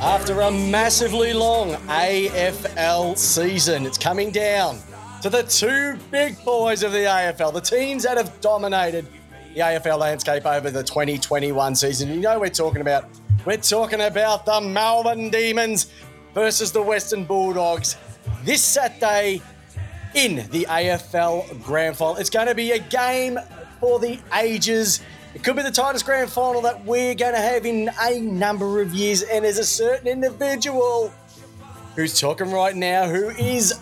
After a massively long AFL season, it's coming down to the two big boys of the AFL, the teams that have dominated the AFL landscape over the 2021 season. You know we're talking about. We're talking about the Melbourne Demons versus the Western Bulldogs this Saturday in the AFL Grand Final. It's going to be a game for the ages. It could be the tightest grand final that we're going to have in a number of years, and there's a certain individual who's talking right now who is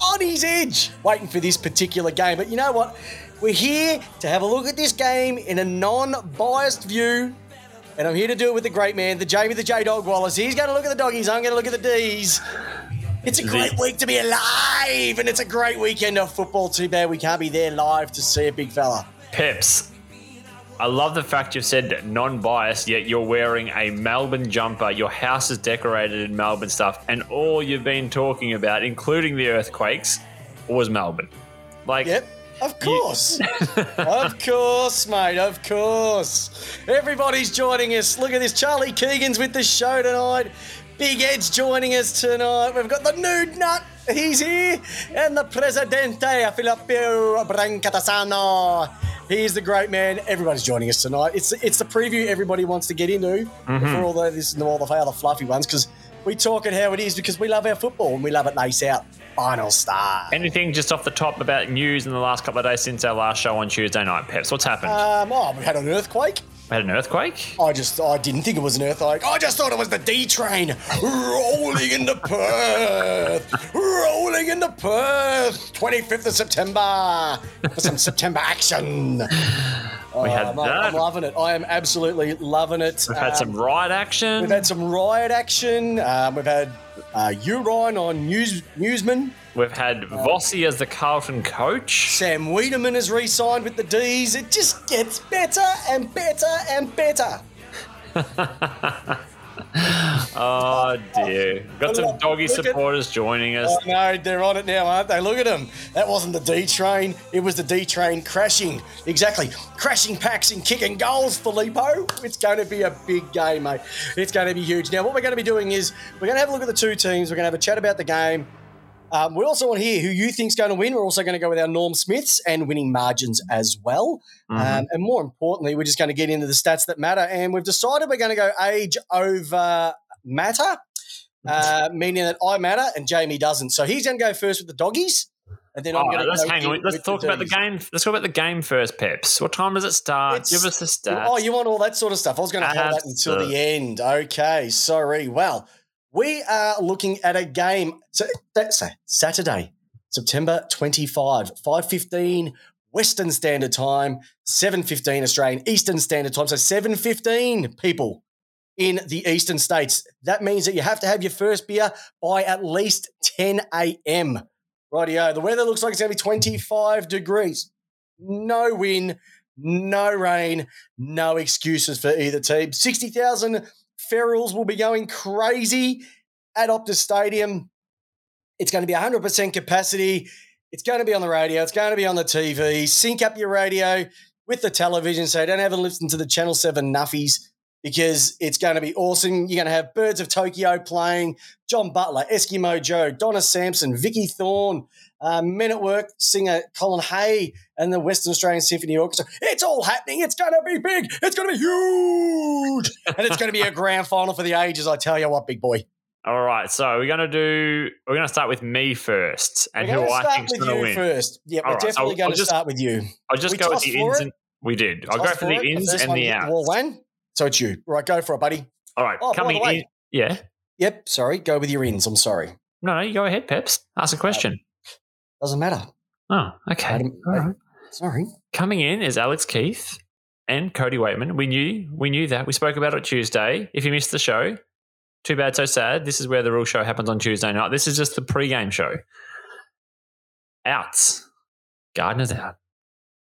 on his edge waiting for this particular game. But you know what? We're here to have a look at this game in a non biased view. And I'm here to do it with the great man, the Jamie the J Dog Wallace. He's going to look at the doggies, I'm going to look at the D's. It's a great week to be alive, and it's a great weekend of football. Too bad we can't be there live to see a big fella. Pips. I love the fact you've said non-biased, yet you're wearing a Melbourne jumper. Your house is decorated in Melbourne stuff, and all you've been talking about, including the earthquakes, was Melbourne. Like, Yep, of course. of course, mate, of course. Everybody's joining us. Look at this. Charlie Keegan's with the show tonight. Big Ed's joining us tonight. We've got the nude nut. He's here. And the Presidente, Filippo Brancatasano. He's the great man. Everybody's joining us tonight. It's it's the preview everybody wants to get into before all the, this and all the other fluffy ones because we talk it how it is because we love our football and we love it nice out. Final star. anything just off the top about news in the last couple of days since our last show on Tuesday night, Peps? What's happened? Um, oh, we had an earthquake. Had an earthquake. I just, I didn't think it was an earthquake. I just thought it was the D train rolling into Perth, rolling into Perth. 25th of September for some September action. We had mate, that. I'm loving it. I am absolutely loving it. We've had Um, some riot action. We've had some riot action. Um, we've had uh, Urine on news, Newsman. We've had Vossi as the Carlton coach. Sam Weideman has re-signed with the D's. It just gets better and better and better. Oh dear. Got some doggy supporters joining us. I know, they're on it now, aren't they? Look at them. That wasn't the D train, it was the D train crashing. Exactly. Crashing packs and kicking goals, Filippo. It's going to be a big game, mate. It's going to be huge. Now, what we're going to be doing is we're going to have a look at the two teams, we're going to have a chat about the game. Um, we also want to hear who you think's going to win. We're also going to go with our Norm Smiths and winning margins as well. Um, and more importantly, we're just going to get into the stats that matter. And we've decided we're going to go age over matter, uh, meaning that I matter and Jamie doesn't. So he's going to go first with the doggies. And then I'm Oh, going to let's go hang on. Let's talk about the game. Let's talk about the game first, Peps. What time does it start? It's- Give us the stats. Oh, you want all that sort of stuff? I was going to hold that until the end. Okay, sorry. Well, we are looking at a game. So that's Saturday, September 25, 5.15 Western Standard Time, 7.15 Australian Eastern Standard Time. So 7.15 people in the eastern states. That means that you have to have your first beer by at least 10 a.m. Rightio. The weather looks like it's going to be 25 degrees. No wind, no rain, no excuses for either team. 60,000 ferals will be going crazy at Optus Stadium. It's going to be 100% capacity. It's going to be on the radio. It's going to be on the TV. Sync up your radio with the television so don't to listen to the Channel 7 nuffies because it's going to be awesome. You're going to have Birds of Tokyo playing, John Butler, Eskimo Joe, Donna Simpson, Vikki Thorn, uh, Men at Work singer Colin Hay, and the Western Australian Symphony Orchestra. It's all happening. It's going to be big. It's going to be huge. and it's going to be a grand final for the ages, I tell you what, big boy. All right, so we're gonna do. We're gonna start with me first, and who I start think's gonna win. first. Yeah, we're right, definitely I'll going to just- start with you. I'll just We go with the ins and we did. I'll go for the it. ins and the outs. Wall win. So it's you. Right, go for it, buddy. All right, Oh, coming in. Yeah. Yep, sorry. Go with your ins. I'm sorry. No, no, you go ahead, Peps. Ask a question. Doesn't matter. Oh, okay. Adam- All right. Sorry. Coming in is Alex Keath and Cody Weightman. We knew we knew that. We spoke about it Tuesday. If you missed the show, too bad, so sad. This is where the real show happens on Tuesday night. This is just the pre-game show. Outs. Gardner's out.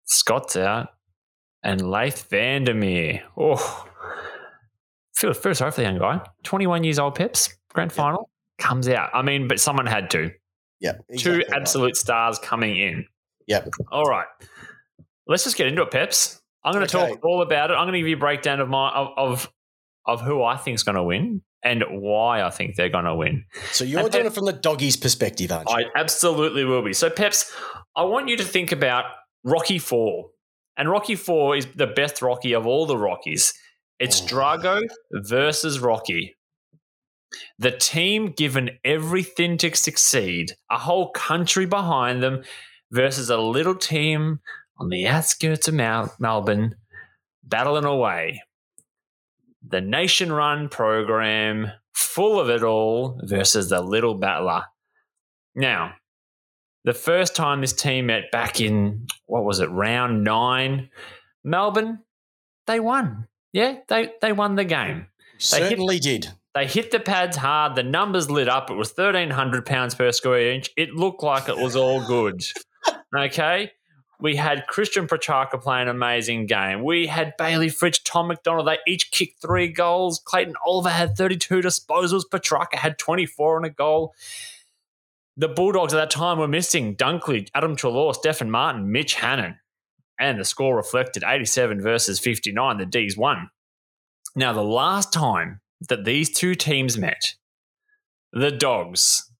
Scott's out. And Laitham Vandermeer. Oh. Feel feel sorry for the young guy. 21 years old, Peps. Grand final. Comes out. I mean, but someone had to. Yep. Two exactly right. absolute stars coming in. Yep. All right. Let's just get into it, Peps. I'm going to Okay. talk all about it. I'm going to give you a breakdown of my of of, of who I think is going to win and why I think they're going to win. So you're And doing Pep- it from the doggies' perspective, aren't you? I absolutely will be. So, Peps, I want you to think about Rocky Four, and Rocky Four is the best Rocky of all the Rockies. It's Oh. Drago versus Rocky. The team given everything to succeed, a whole country behind them, versus a little team on the outskirts of Mal- Melbourne, battling away. The nation run program, full of it all, versus the little battler. Now, the first time this team met back in, what was it, round nine, Melbourne, they won. Yeah, they, they won the game. they hit- Certainly did. They hit the pads hard. The numbers lit up. It was thirteen hundred pounds per square inch. It looked like it was all good. okay. We had Christian Petracca play an amazing game. We had Bailey Fritsch, Tom McDonald. They each kicked three goals. Clayton Oliver had 32 disposals. Petrarca had 24 and a goal. The Bulldogs at that time were missing Dunkley, Adam Treloar, Stefan Martin, Mitch Hannan. And the score reflected 87 versus 59. The D's won. Now, the last time that these two teams met, the Dogs.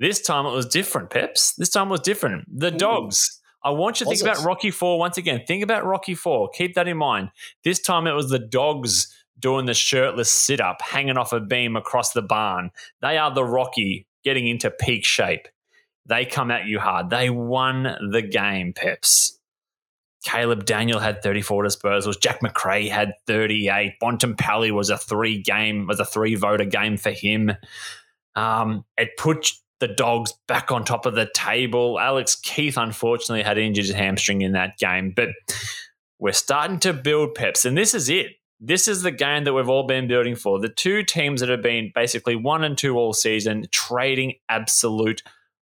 This time it was different, Peps. This time it was different. The Dogs. I want you to Was think it? about Rocky Four once again. Think about Rocky Four. Keep that in mind. This time it was the Dogs doing the shirtless sit up, hanging off a beam across the barn. They are the Rocky getting into peak shape. They come at you hard. They won the game, Peps. Caleb Daniel had 34 disposals. Jack Macrae had 38. Bontempelli was a three game, was a three voter game for him. Um, it put the dogs back on top of the table. Alex Keath unfortunately had injured his hamstring in that game, but we're starting to build peps, and this is it. This is the game that we've all been building for. The two teams that have been basically one and two all season, trading absolute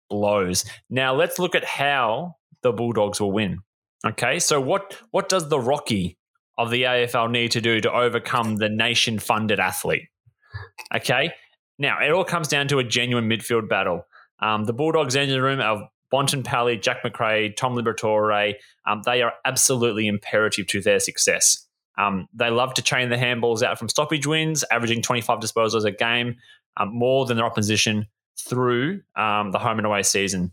blows. Now let's look at how the Bulldogs will win. Okay, so what what does the Rocky of the AFL need to do to overcome the nation funded athlete? Okay, now it all comes down to a genuine midfield battle. Um, the Bulldogs engine room of Bontempelli, Jack Macrae, Tom Liberatore, um, they are absolutely imperative to their success. Um, they love to chain the handballs out from stoppage wins, averaging 25 disposals a game, um, more than their opposition through um, the home and away season.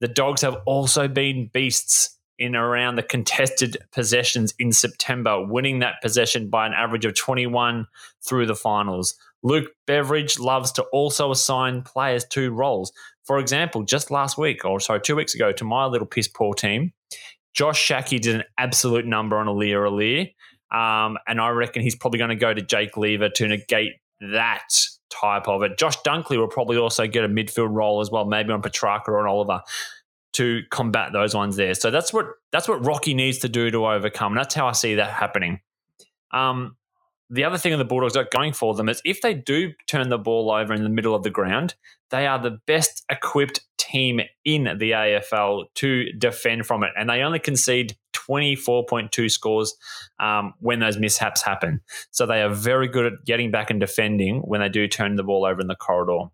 The Dogs have also been beasts in around the contested possessions in September, winning that possession by an average of 21 through the finals. Luke Beveridge loves to also assign players to roles. For example, just last week, or sorry, two weeks ago, to my little piss poor team, Josh Schache did an absolute number on Aliir Aliir. Um, and I reckon he's probably going to go to Jake Lever to negate that type of it. Josh Dunkley will probably also get a midfield role as well, maybe on Petracca or on Oliver to combat those ones there. So that's what that's what Rocky needs to do to overcome. That's how I see that happening. Um, the other thing the Bulldogs got going for them is if they do turn the ball over in the middle of the ground, they are the best equipped team in the AFL to defend from it, and they only concede twenty four point two scores um, when those mishaps happen. So they are very good at getting back and defending when they do turn the ball over in the corridor.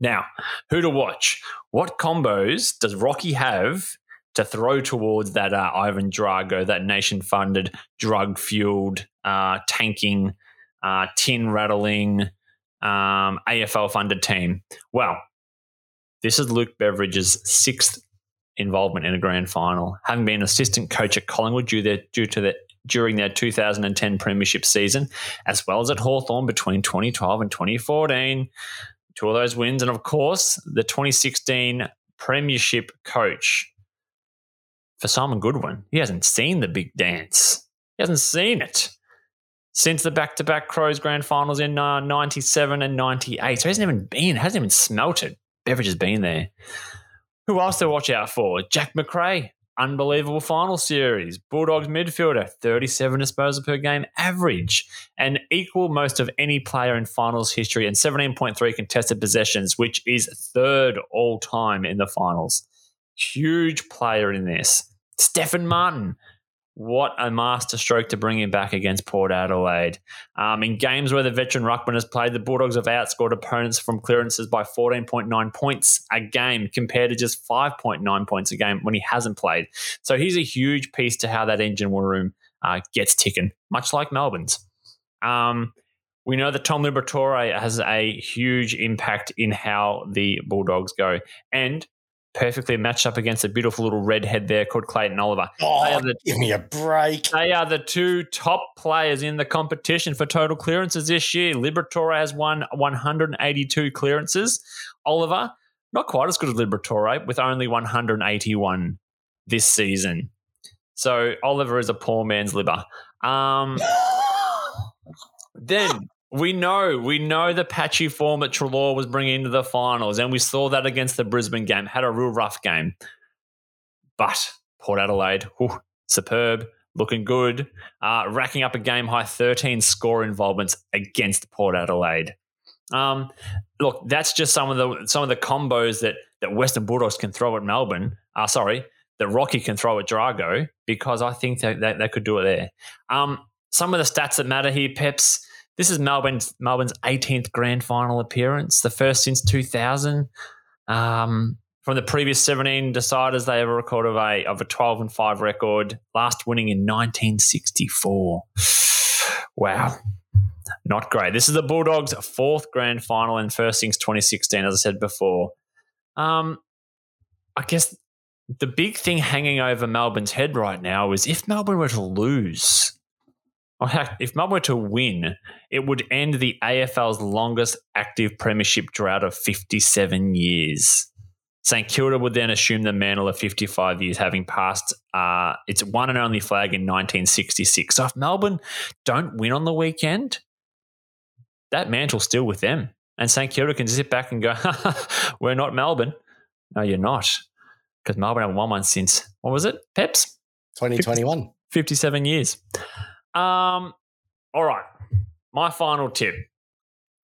Now, who to watch? What combos does Rocky have to throw towards that uh, Ivan Drago, that nation funded, drug fueled, uh, tanking, uh, tin rattling, um, AFL funded team? Well, this is Luke Beveridge's sixth involvement in a grand final, having been assistant coach at Collingwood due, due to the during their 2010 premiership season, as well as at Hawthorn between 2012 and 2014 two of those wins, and of course, the 2016 Premiership coach for Simon Goodwin. He hasn't seen the big dance. He hasn't seen it since the back-to-back Crows Grand Finals in uh, 97 and 98. So he hasn't even been, hasn't even smelt it. Beveridge has been there. Who else to watch out for? Jack Macrae, unbelievable final series. Bulldogs midfielder, 37 disposal per game average, and equal most of any player in finals history, and 17.3 contested possessions, which is third all time in the finals. Huge player in this. Stefan Martin, what a masterstroke to bring him back against Port Adelaide. Um, in games where the veteran ruckman has played, the Bulldogs have outscored opponents from clearances by 14.9 points a game compared to just 5.9 points a game when he hasn't played. So he's a huge piece to how that engine room uh, gets ticking, much like Melbourne's. Um, we know that Tom Liberatore has a huge impact in how the Bulldogs go. And perfectly matched up against a beautiful little redhead there called Clayton Oliver. Oh, the, give me a break. They are the two top players in the competition for total clearances this year. Liberatore has won 182 clearances. Oliver, not quite as good as Liberatore, with only 181 this season. So Oliver is a poor man's liver. Um, then we know, we know the patchy form that Treloar was bringing into the finals, and we saw that against the Brisbane game. Had a real rough game, but Port Adelaide, whew, superb, looking good, uh, racking up a game high 13 score involvements against Port Adelaide. Um, look, that's just some of the some of the combos that that Western Bulldogs can throw at Melbourne. Uh, sorry, that Rocky can throw at Drago because I think that they, they could do it there. Um, some of the stats that matter here, Peps. This is Melbourne's Melbourne's 18th grand final appearance, the first since 2000. Um, from the previous 17 deciders, they ever recorded of a of a 12 and 5 record, last winning in 1964. wow. Not great. This is the Bulldogs' fourth grand final and first since 2016, as I said before. Um, I guess the big thing hanging over Melbourne's head right now is if Melbourne were to lose, if Melbourne were to win, it would end the AFL's longest active premiership drought of 57 years. St Kilda would then assume the mantle of 55 years, having passed uh, its one and only flag in 1966. So if Melbourne don't win on the weekend, that mantle's still with them. And St Kilda can sit back and go, we're not Melbourne. No, you're not. Because Melbourne haven't won one since, what was it, Peps? 2021. 57 years. Um, all right. My final tip.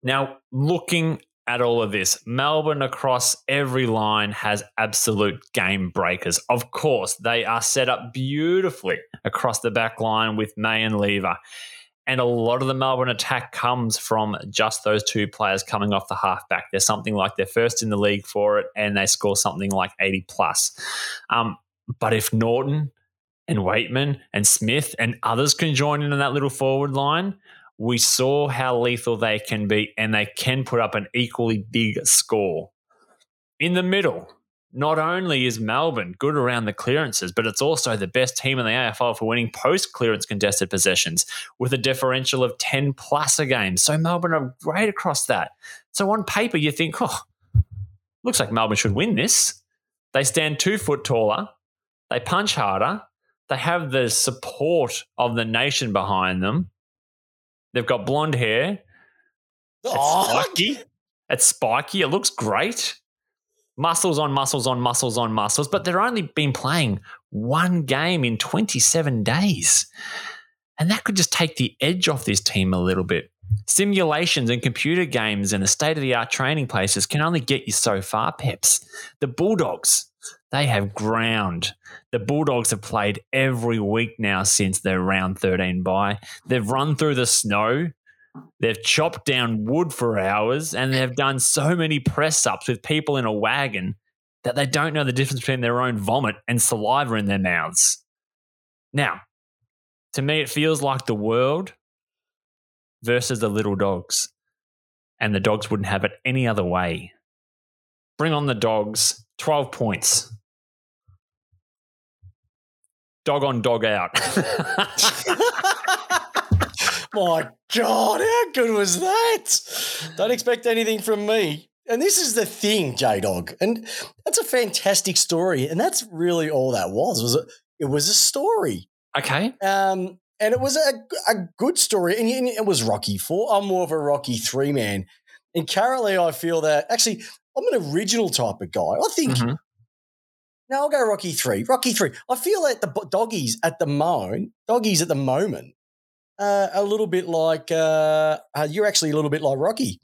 Now, looking at all of this, Melbourne across every line has absolute game breakers. Of course, they are set up beautifully across the back line with May and Lever. And a lot of the Melbourne attack comes from just those two players coming off the halfback. They're something like they're first in the league for it, and they score something like 80 plus. Um, but if Naughton and Weightman and Smith and others can join in on that little forward line, we saw how lethal they can be, and they can put up an equally big score. In the middle, not only is Melbourne good around the clearances, but it's also the best team in the AFL for winning post clearance contested possessions with a differential of 10 plus a game. So Melbourne are great across that. So on paper, you think, oh, looks like Melbourne should win this. They stand two foot taller, they punch harder, they have the support of the nation behind them. They've got blonde hair. It's Oh. spiky. It's spiky. It looks great. Muscles on muscles on muscles on muscles, but they're only been playing one game in 27 days. And that could just take the edge off this team a little bit. Simulations and computer games and the state of the art training places can only get you so far, Peps. The Bulldogs, they have ground. The Bulldogs have played every week now since their round 13 bye. They've run through the snow. They've chopped down wood for hours and they've done so many press ups with people in a wagon that they don't know the difference between their own vomit and saliva in their mouths. Now, to me, it feels like the world versus the little dogs. And the dogs wouldn't have it any other way. Bring on the dogs, 12 points. Dog on, dog out. My God, how good was that? Don't expect anything from me. And this is the thing, J Dog, and that's a fantastic story. And that's really all that was. Was it? It was a story, okay. um, and it was a, a good story. And it was Rocky Four. I'm more of a Rocky Three man. And currently, I feel that actually I'm an original type of guy. I think Mhm. no, I'll go Rocky Three. Rocky Three. I feel that the doggies at the moment, doggies at the moment, uh, a little bit like uh, uh, you're actually a little bit like Rocky.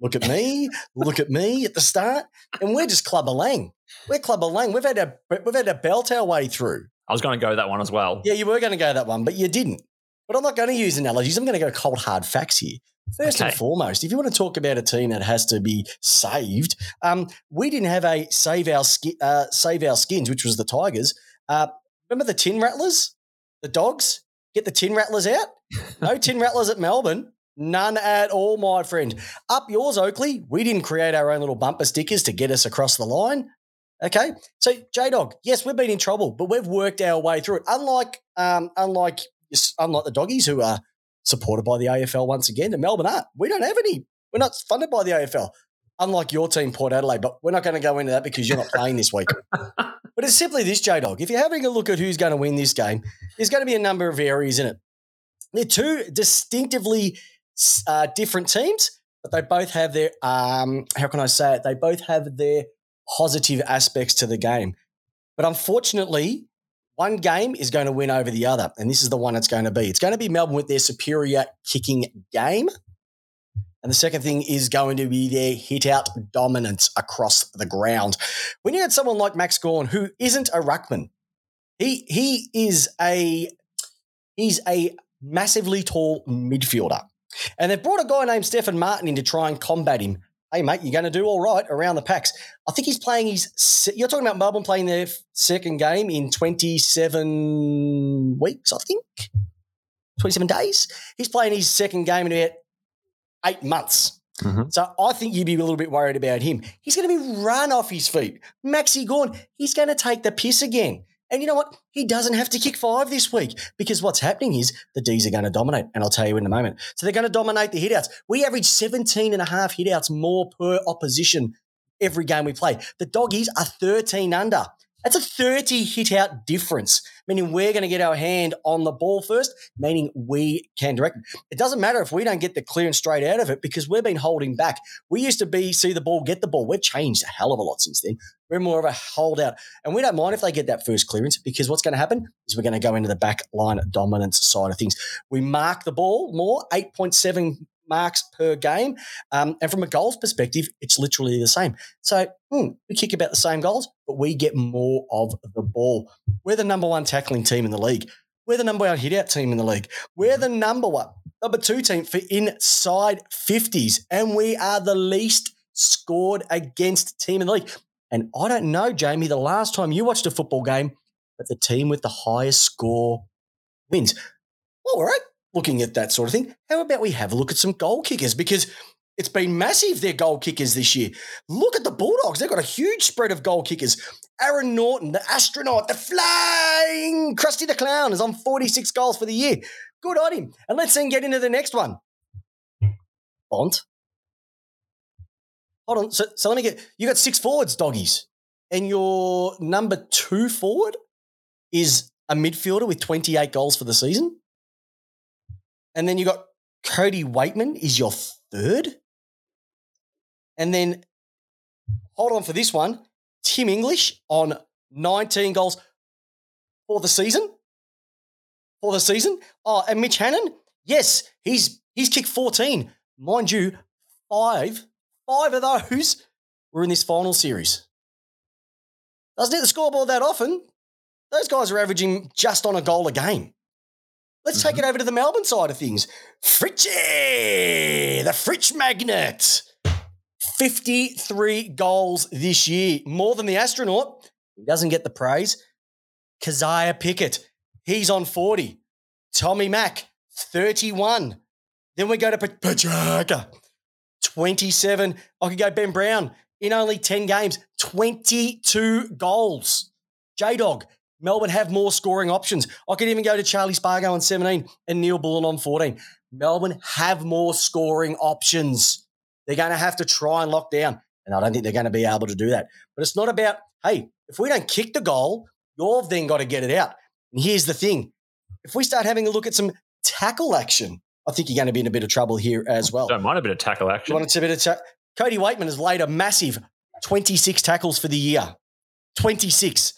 Look at me, look at me at the start, and we're just Clubber Lang. We're Clubber Lang. We've had a we've had to belt our way through. I was going to go that one as well. Yeah, you were going to go that one, but you didn't. But I'm not going to use analogies. I'm going to go cold hard facts here. First and foremost, if you want to talk about a team that has to be saved, um, we didn't have a save our ski, uh, save our skins, which was the Tigers. Uh, remember the tin rattlers, the dogs? Get the tin rattlers out. No tin rattlers at Melbourne. None at all, my friend. Up yours, Oakley. We didn't create our own little bumper stickers to get us across the line. Okay, so J Dog, yes, we've been in trouble, but we've worked our way through it. Unlike, um, unlike, unlike the doggies who are supported by the AFL once again, and Melbourne aren't. We don't have any. We're not funded by the AFL. Unlike your team, Port Adelaide, but we're not going to go into that because you're not playing this week. but it's simply this, J Dog. If you're having a look at who's going to win this game, there's going to be a number of areas in it. They're two distinctively uh, different teams, but they both have their um, how can I say it? They both have their positive aspects to the game. But unfortunately, one game is going to win over the other, and this is the one it's going to be. It's going to be Melbourne with their superior kicking game. And the second thing is going to be their hit out dominance across the ground. When you had someone like Max Gawn, who isn't a ruckman, he he is a he's a massively tall midfielder. And they've brought a guy named Stefan Martin in to try and combat him. Hey, mate, you're going to do all right around the packs. I think he's playing his. You're talking about Melbourne playing their second game in 27 weeks, I think. 27 days. He's playing his second game in about eight months. Mhm. So I think you'd be a little bit worried about him. He's going to be run off his feet. Maxi Gawn, he's going to take the piss again. And you know what? He doesn't have to kick five this week because what's happening is the D's are going to dominate. And I'll tell you in a moment. So they're going to dominate the hitouts. We average 17 and a half hitouts more per opposition every game we play. The doggies are 13 under. That's a 30 hit out difference, meaning we're going to get our hand on the ball first, meaning we can direct it. It doesn't matter if we don't get the clearance straight out of it because we've been holding back. We used to be see the ball, get the ball. We've changed a hell of a lot since then. We're more of a holdout. And we don't mind if they get that first clearance because what's going to happen is we're going to go into the back line dominance side of things. We mark the ball more, 8.7 marks per game. Um, and from a goals perspective, it's literally the same. So hmm, we kick about the same goals, but we get more of the ball. We're the number one tackling team in the league. We're the number one hit out team in the league. We're the number one, number two team for inside 50s. And we are the least scored against team in the league. And I don't know, Jamie, the last time you watched a football game, but the team with the highest score wins. All right, looking at that sort of thing, how about we have a look at some goal kickers? Because it's been massive, their goal kickers this year. Look at the Bulldogs. They've got a huge spread of goal kickers. Aaron Naughton, the astronaut, the flying Krusty the Clown is on 46 goals for the year. Good on him. And let's then get into the next one. Bont. Hold on. So, so let me get you got six forwards, doggies. And your number two forward is a midfielder with 28 goals for the season. And then you got Cody Weightman is your third. And then hold on for this one. Tim English on 19 goals for the season. For the season. Oh, and Mitch Hannan, yes, he's he's kicked 14. Mind you, five, five of those were in this final series. Doesn't hit the scoreboard that often. Those guys are averaging just on a goal a game. Let's take mm-hmm. it over to the Melbourne side of things. Fritchie, the Fritch magnet. 53 goals this year, more than the astronaut. He doesn't get the praise. Kysaiah Pickett, he's on 40. Tommy Mack, 31. Then we go to Petracca, 27. I could go Ben Brown in only 10 games, 22 goals. J Dog, Melbourne have more scoring options. I could even go to Charlie Spargo on 17 and Neal-Bullen on 14. Melbourne have more scoring options. They're going to have to try and lock down. And I don't think they're going to be able to do that. But it's not about, hey, if we don't kick the goal, you've then got to get it out. And here's the thing if we start having a look at some tackle action, I think you're going to be in a bit of trouble here as well. Don't mind a bit of tackle You action. want a bit of ta- Cody Weightman has laid a massive 26 tackles for the year. 26.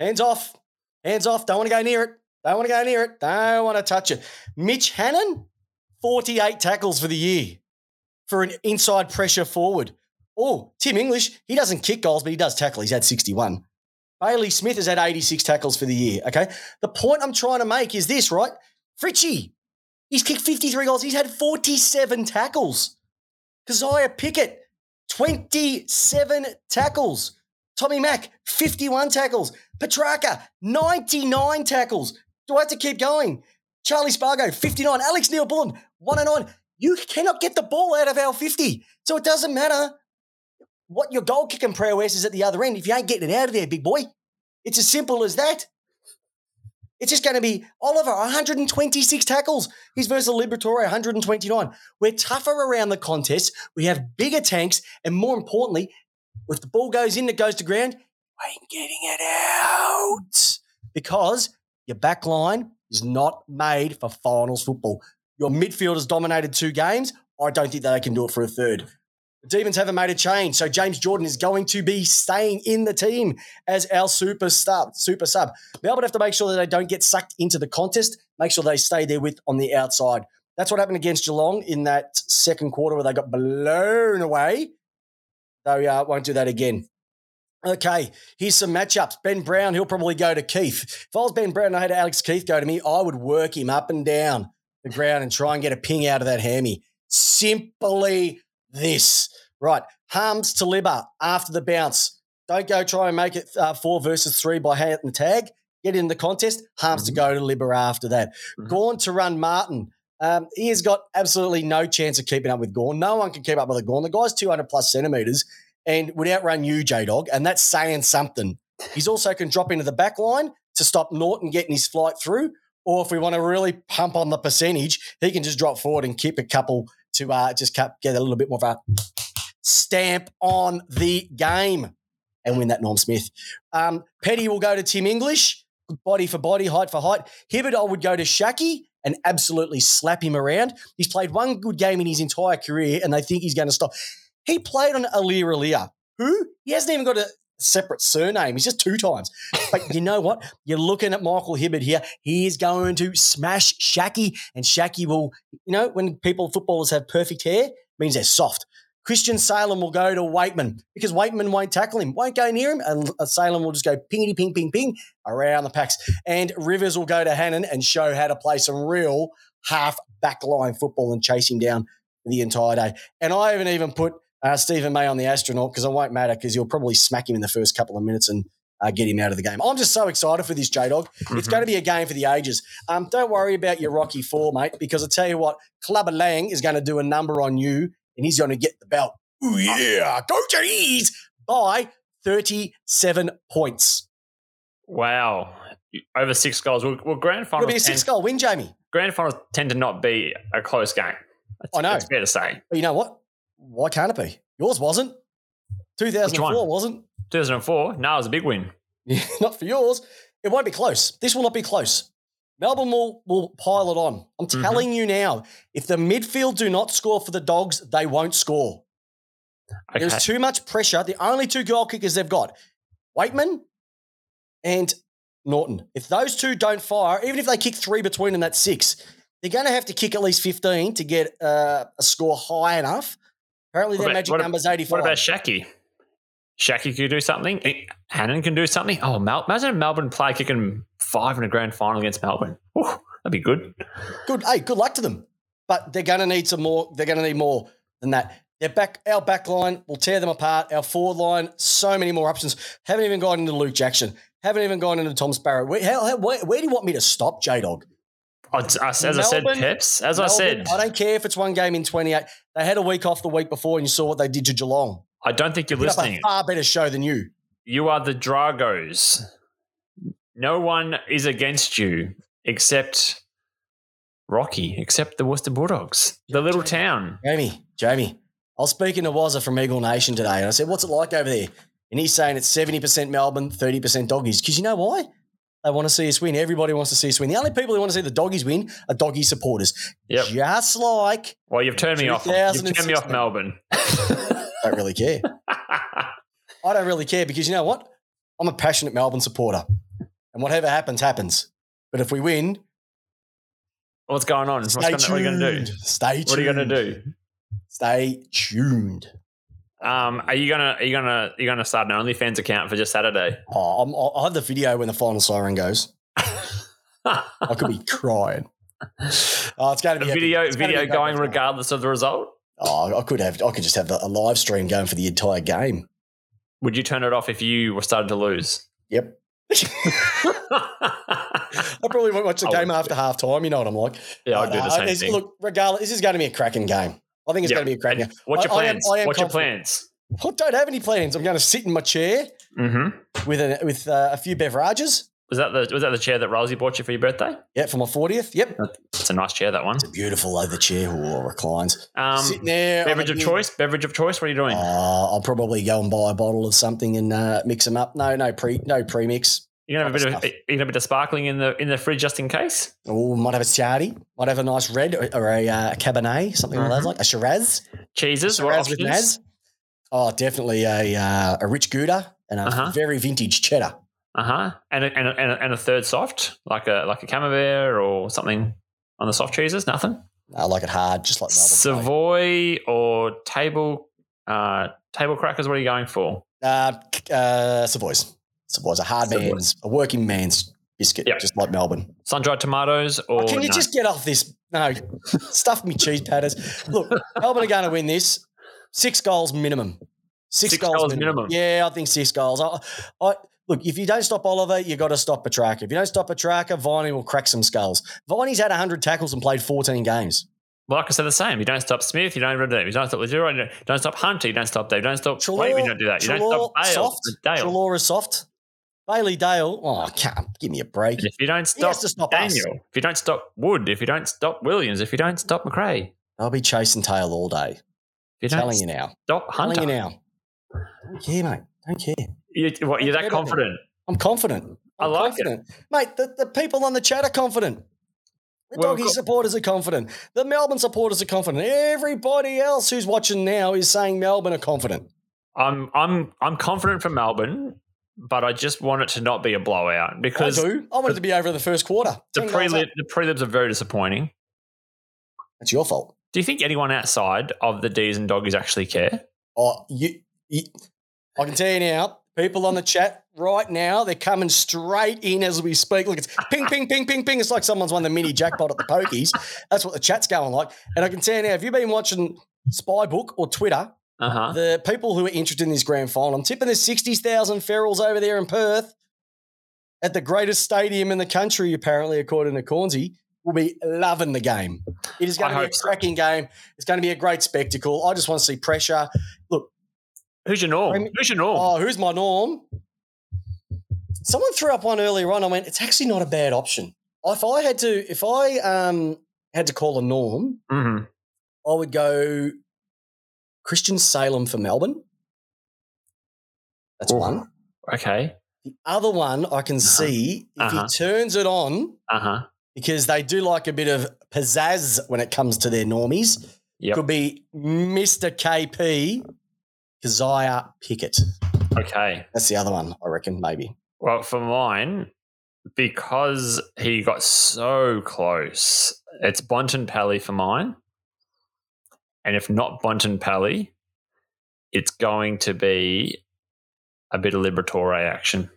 Hands off. Hands off. Don't want to go near it. Don't want to go near it. Don't want to touch it. Mitch Hannan, 48 tackles for the year for an inside pressure forward. Oh, Tim English, he doesn't kick goals, but he does tackle. He's had 61. Bailey Smith has had 86 tackles for the year. Okay. The point I'm trying to make is this, right? Fritchie, he's kicked 53 goals. He's had 47 tackles. Kysaiah Pickett, 27 tackles. Tommy Mack, 51 tackles. Petracca, 99 tackles. Do I have to keep going? Charlie Spargo, 59. Alex Neal-Bullen, 109. You cannot get the ball out of our 50. So it doesn't matter what your goal kicking prowess is at the other end if you ain't getting it out of there, big boy. It's as simple as that. It's just going to be Oliver, 126 tackles. He's versus Liberatore, 129. We're tougher around the contest. We have bigger tanks. And more importantly, if the ball goes in, it goes to ground, you ain't getting it out. Because your back line is not made for finals football. Your midfield has dominated two games. I don't think they can do it for a third. The Demons haven't made a change, so James Jordan is going to be staying in the team as our super sub. Super sub. Melbourne have to make sure that they don't get sucked into the contest. Make sure they stay there with on the outside. That's what happened against Geelong in that second quarter where they got blown away. They uh, won't do that again. Okay, here's some matchups. Ben Brown, he'll probably go to Keath. If I was Ben Brown and I had Alex Keath go to me, I would work him up and down the ground and try and get a ping out of that hammy. Simply this. Right, Harmes to Libba after the bounce. Don't go try and make it uh, four versus three by hitting the tag. Get in the contest. Harmes mm-hmm. to go to Libba after that. Mm-hmm. To run Martin. Um, he has got absolutely no chance of keeping up with Gawn. No one can keep up with Gawn. The guy's 200 plus centimetres and would outrun you, J Dog, and that's saying something. He's also can drop into the back line to stop Naughton getting his flight through. Or if we want to really pump on the percentage, he can just drop forward and keep a couple to uh, just get a little bit more of a stamp on the game and win that Norm Smith. Um, Petty will go to Tim English, body for body, height for height. Hibberd, I would go to Schache and absolutely slap him around. He's played one good game in his entire career and they think he's going to stop. He played on Aliir Aliir, who he hasn't even got a separate surname. He's just two times. But you know what? You're looking at Michael Hibberd here. He is going to smash Schache, and Schache will, you know, when people, footballers have perfect hair, means they're soft. Christian Salem will go to Weightman because Weightman won't tackle him, won't go near him, and Salem will just go pingity ping ping ping around the packs. And Rivers will go to Hannan and show how to play some real half backline football and chase him down the entire day. And I haven't even put uh, Steven May on the astronaut because it won't matter because you'll probably smack him in the first couple of minutes and uh, get him out of the game. I'm just so excited for this J Dog. Mm-hmm. It's going to be a game for the ages. Um, don't worry about your Rocky Four, mate, because I tell you what, Clubber Lang is going to do a number on you and he's going to get the belt. Ooh, yeah, go Jays by 37 points. Wow. Over six goals. Well, well grand final. It'll be a six goal win, Jamie. Grand finals tend to not be a close game. That's, I know. It's fair to say. But you know what? Why can't it be? Yours wasn't. 2004 wasn't. 2004? No, it was a big win. not for yours. It won't be close. This will not be close. Melbourne will, will pile it on. I'm mm-hmm. telling you now, if the midfield do not score for the Dogs, they won't score. Okay. There's too much pressure. The only two goal kickers they've got, Weightman and Naughton. If those two don't fire, even if they kick three between them, that's six. They're going to have to kick at least 15 to get uh, a score high enough Apparently, their magic number is 85. What about Schache? Schache could do something. Eh, Hannan can do something. Oh, Mel- imagine a Melbourne player kicking five in a grand final against Melbourne. Ooh, that'd be good. Good. Hey, good luck to them. But they're going to need some more. They're going to need more than that. Their back, our back line will tear them apart. Our forward line, so many more options. Haven't even gone into Luke Jackson. Haven't even gone into Tom Sparrow. Where, how, where, where do you want me to stop, J Dog? As, as I said, Peps, as Melbourne, I said. I don't care if it's one game in 28. They had a week off the week before and you saw what they did to Geelong. I don't think you're Put listening. a far better show than you. You are the Dragos. No one is against you except Rocky, except the Worcester Bulldogs, the little town. Jamie, Jamie, I was speaking to Wazza from Eagle Nation today and I said, What's it like over there? And he's saying it's 70% Melbourne, 30% doggies. Because you know why? They want to see us win. Everybody wants to see us win. The only people who want to see the doggies win are doggy supporters. Yep. Just like. Well, you've turned me off. You've turned me off Melbourne. I don't really care. I don't really care because you know what? I'm a passionate Melbourne supporter. And whatever happens, happens. But if we win. What's going on? What's. Gonna, what are you going to do? Stay tuned. What are you going to do? Stay tuned. Um, are you gonna are you gonna are you gonna start an OnlyFans account for just Saturday? Oh, I'm, I'll have the video when the final siren goes. I could be crying. Oh, it's going to be epic. video video a going regardless of the result. Oh, I could have. I could just have a live stream going for the entire game. Would you turn it off if you were starting to lose? Yep. I probably won't watch the I game after half time. You know what I'm like. yeah, I'd But, do the uh, same it's- thing. Look, regardless, this is going to be a cracking game. I think it's Yeah. going to be a cracking And game. What's your I- am- plans? I am What's your plans? I don't have any plans. I'm going to sit in my chair Mm-hmm. with a, with uh, a few beverages. Was that the was that the chair that Rosie bought you for your birthday? Yep, for my 40th. Yep. It's a nice chair, that one. It's a beautiful leather chair. Ooh, reclines. Um, Sitting there. beverage of big- choice. Beverage of choice. What are you doing? Uh, I'll probably go and buy a bottle of something and uh, mix them up. No, no pre, no pre-mix. you gonna have a bit of you gonna have a bit of sparkling in the in the fridge just in case. Oh, might have a Ciardi. Might have a nice red or, or a uh, Cabernet, something like that, Mhm. like a Shiraz. Cheeses. What Shiraz with? Naz. Oh, definitely a uh, a rich Gouda and a Uh-huh. very vintage cheddar. Uh huh. And a, and, a, and, a, and a third soft, like a like a camembert or something on the soft cheeses. Nothing. I like it hard, just like Melbourne. Savoy or table uh, table crackers. What are you going for? Uh, uh, Savoy's. Savoy's a hard Savoy's. man's, a working man's biscuit, Yep. just like Melbourne. Sun dried tomatoes or Oh, Can you no? just get off this? No, stuff me cheese patters. Look, Melbourne are going to win this. Six goals minimum. Six, Six goals, goals minimum. minimum. Yeah, I think six goals. I, I, look, if you don't stop Oliver, you got to stop Petracca. If you don't stop Petracca, Viney will crack some skulls. Viney's had 100 tackles and played 14 games. Well, like I said, the same. You don't stop Smith. You don't you don't stop Leroy. You don't- don't stop Hunter. You don't stop Dave. You don't stop. Treloar- wait, you don't do that. You don't Treloar, stop Bale. soft. Dale. Treloar is soft. Bailey Dale, oh, can't give me a break. If you don't He stop has to stop us. If you don't stop Wood, if you don't stop Williams, if you don't stop Macrae, I'll be chasing tail all day. if you don't Telling you now. stop Telling Hunter, you now. Don't care, mate. Don't care. You, what, you're that care about me. confident. I'm confident. I I'm like it. Mate, the, the people on the chat are confident. The Well, doggy supporters are confident. The Melbourne supporters are confident. Everybody else who's watching now is saying Melbourne are confident. I'm I'm I'm confident for Melbourne, but I just want it to not be a blowout because I do. I want it to be over in the first quarter. the 10 goals prelim the prelims are very disappointing. It's your fault. Do you think anyone outside of the D's and doggies actually care? Oh, you, you, I can tell you now, people on the chat right now, they're coming straight in as we speak. Look, it's ping, ping, ping, ping, ping. It's like someone's won the mini jackpot at the pokies. That's what the chat's going like. And I can tell you now, if you've been watching Spybook or Twitter, Uh huh. the people who are interested in this grand final, I'm tipping there's 60,000 ferals over there in Perth at the greatest stadium in the country, apparently, according to Cornsey, will be loving the game. It is going I to be a hope so. cracking game. It's going to be a great spectacle. I just want to see pressure. Who's your norm? Who's your norm? Oh, who's my norm? Someone threw up one earlier on. I went, it's actually not a bad option. If I had to, if I um had to call a norm, hmm I would go Christian Salem for Melbourne. That's Ooh. one. Okay. The other one I can see if Uh-huh. he turns it on Uh huh. because they do like a bit of pizzazz when it comes to their normies. Yep. Could be Mr. KP, Kysaiah Pickett. Okay. That's the other one, I reckon, maybe. Well, for mine, because he got so close, it's Bontempelli for mine. And if not Bontempelli, it's going to be a bit of Liberatore action.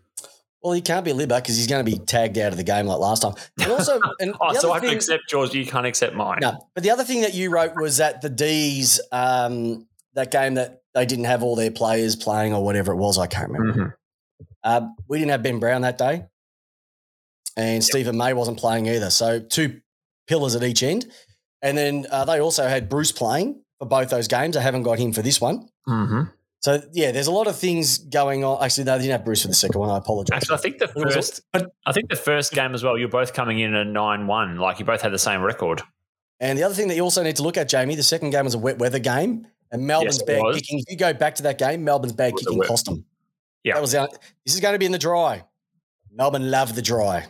Well, he can't be a Libba because he's going to be tagged out of the game like last time. And also, and Oh, so I have to accept yours, you can't accept mine. No, but the other thing that you wrote was that the D's, um, that game that they didn't have all their players playing or whatever it was, I can't remember. Mhm. Uh, we didn't have Ben Brown that day, and Steven May wasn't playing either. So two pillars at each end, and then uh, they also had Bruce playing for both those games. I haven't got him for this one. Mhm. So yeah, there's a lot of things going on. Actually, no, they didn't have Bruce for the second one. I apologize. Actually, I think the first, I think the first game as well. You're both coming in at nine one, like you both had the same record. And the other thing that you also need to look at, Jamie, the second game was a wet weather game, and Melbourne's Yes, kicking. If you go back to that game, Melbourne's bad kicking cost them. Yeah. that was. This is going to be in the dry. Melbourne love the dry.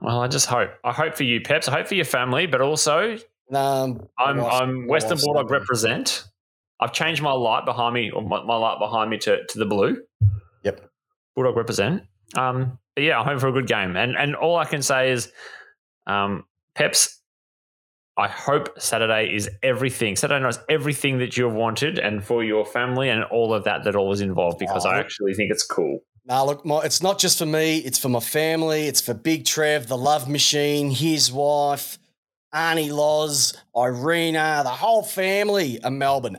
Well, I just hope. I hope for you, Peps. I hope for your family, but also Um, I'm my wife's- I'm Western Bulldog represent. I've changed my light behind me, or my, my light behind me to, to the blue. Yep. Bulldog represent. Um, but yeah, I'm hoping for a good game, and and all I can say is, um, Peps, I hope Saturday is everything. Saturday night is everything that you've wanted and for your family and all of that that all is involved because Oh. I actually think it's cool. Now, look, my, it's not just for me. It's for my family. It's for Big Trev, the Love Machine, his wife, Arnie Loz, Irina, the whole family of Melbourne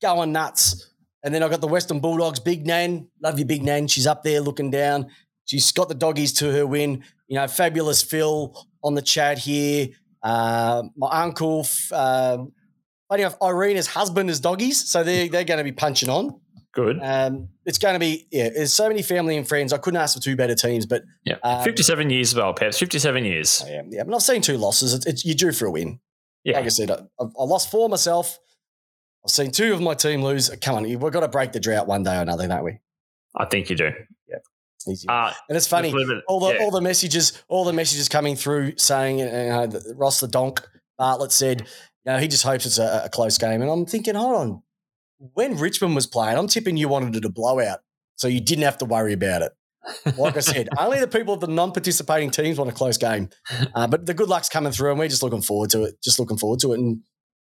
going nuts. And then I've got the Western Bulldogs, Big Nan. Love you, Big Nan. She's up there looking down. She's got the doggies to her win. You know, fabulous Phil on the chat here. Uh, my uncle, f- um, funny enough, Irina's husband is doggies. So they're, they're going to be punching on. Good. Um, it's going to be yeah. There's so many family and friends. I couldn't ask for two better teams, but Yeah. um, 57 years as well, Peps. 57 years. yeah, yeah. But I've seen two losses. It's, it's, you're due for a win. Yeah. Like I said, I, I lost four myself. I've seen two of my team lose. Come on, we've got to break the drought one day or another, don't we? I think you do. Uh, and it's funny. it- all the yeah. all the messages, all the messages coming through saying, you know, Ross the Donk Bartlett said, you know, he just hopes it's a, a close game. And I'm thinking, hold on, when Richmond was playing, I'm tipping you wanted it a blowout, so you didn't have to worry about it. Like I said, only the people of the non-participating teams want a close game. Uh, but the good luck's coming through, and we're just looking forward to it. Just looking forward to it, and you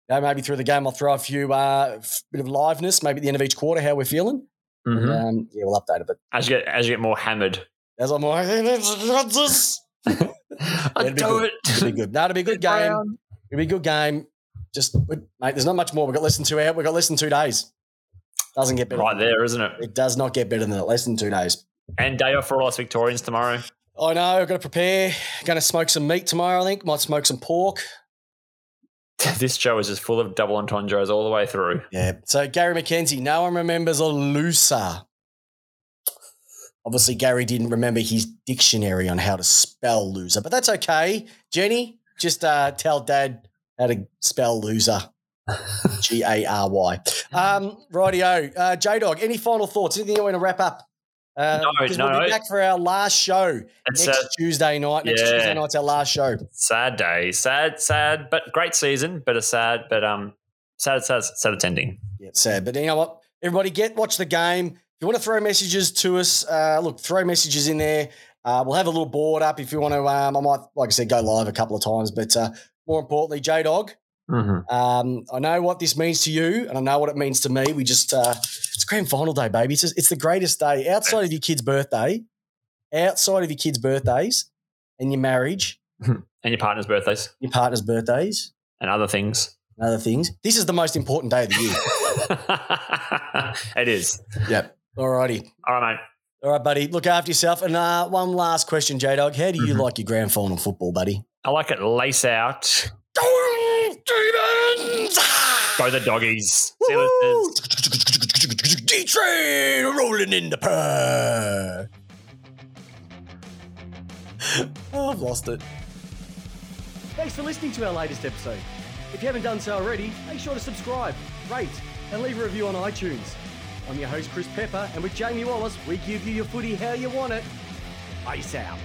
know, maybe through the game, I'll throw a few uh, bit of liveness, maybe at the end of each quarter, how we're feeling. Mhm. Um, yeah, we'll update it. But As you get as you get more hammered. as I'm like, this. I It'd be do it. It'll be good. No, it'll be a good game. It'll be a good game. Just, mate, there's not much more. We've got less than two hours. We've got less than two days. Doesn't get better. Right there, isn't it? It does not get better than that. Less than two days. And day off for all us Victorians tomorrow. I know. I've got to prepare. Going to smoke some meat tomorrow, I think. Might smoke some pork. This show is just full of double entendres all the way through. Yeah. So, Gary McKenzie, no one remembers a loser. Obviously, Gary didn't remember his dictionary on how to spell loser, but that's okay. Jenny, just uh, tell dad how to spell loser. G A R Y. Um, rightio. Uh, J Dog, any final thoughts? Anything you want to wrap up? Uh, No, no, We'll be no. back for our last show It's next a Tuesday night. Next yeah. Tuesday night's our last show. sad day. Sad, sad, but great season, but a sad, but um sad, sad, sad attending. Yeah, sad. But you know what? Everybody get watch the game. If you want to throw messages to us, uh, look, throw messages in there. Uh, we'll have a little board up if you want to. Um, I might, like I said, go live a couple of times. But uh, more importantly, J Dog, Mm-hmm. um, I know what this means to you, and I know what it means to me. We just, uh, it's grand final day, baby. It's, just, it's the greatest day outside of your kid's birthday, outside of your kids' birthdays, and your marriage, And your partner's birthdays your partner's birthdays, and other things. and other things. This is the most important day of the year. it is. yep. Alrighty. All right, mate. All right, buddy. Look after yourself. And uh, one last question, J Dog. How do you Mhm. like your grand final football, buddy? I like it lace out. Go Demons! Go the doggies. See you listeners. D train rolling in the purr. Oh, I've lost it. Thanks for listening to our latest episode. If you haven't done so already, make sure to subscribe, rate, and leave a review on iTunes. I'm your host, Chris Pepper, and with Jamie Wallace, we give you your footy how you want it. Peace out.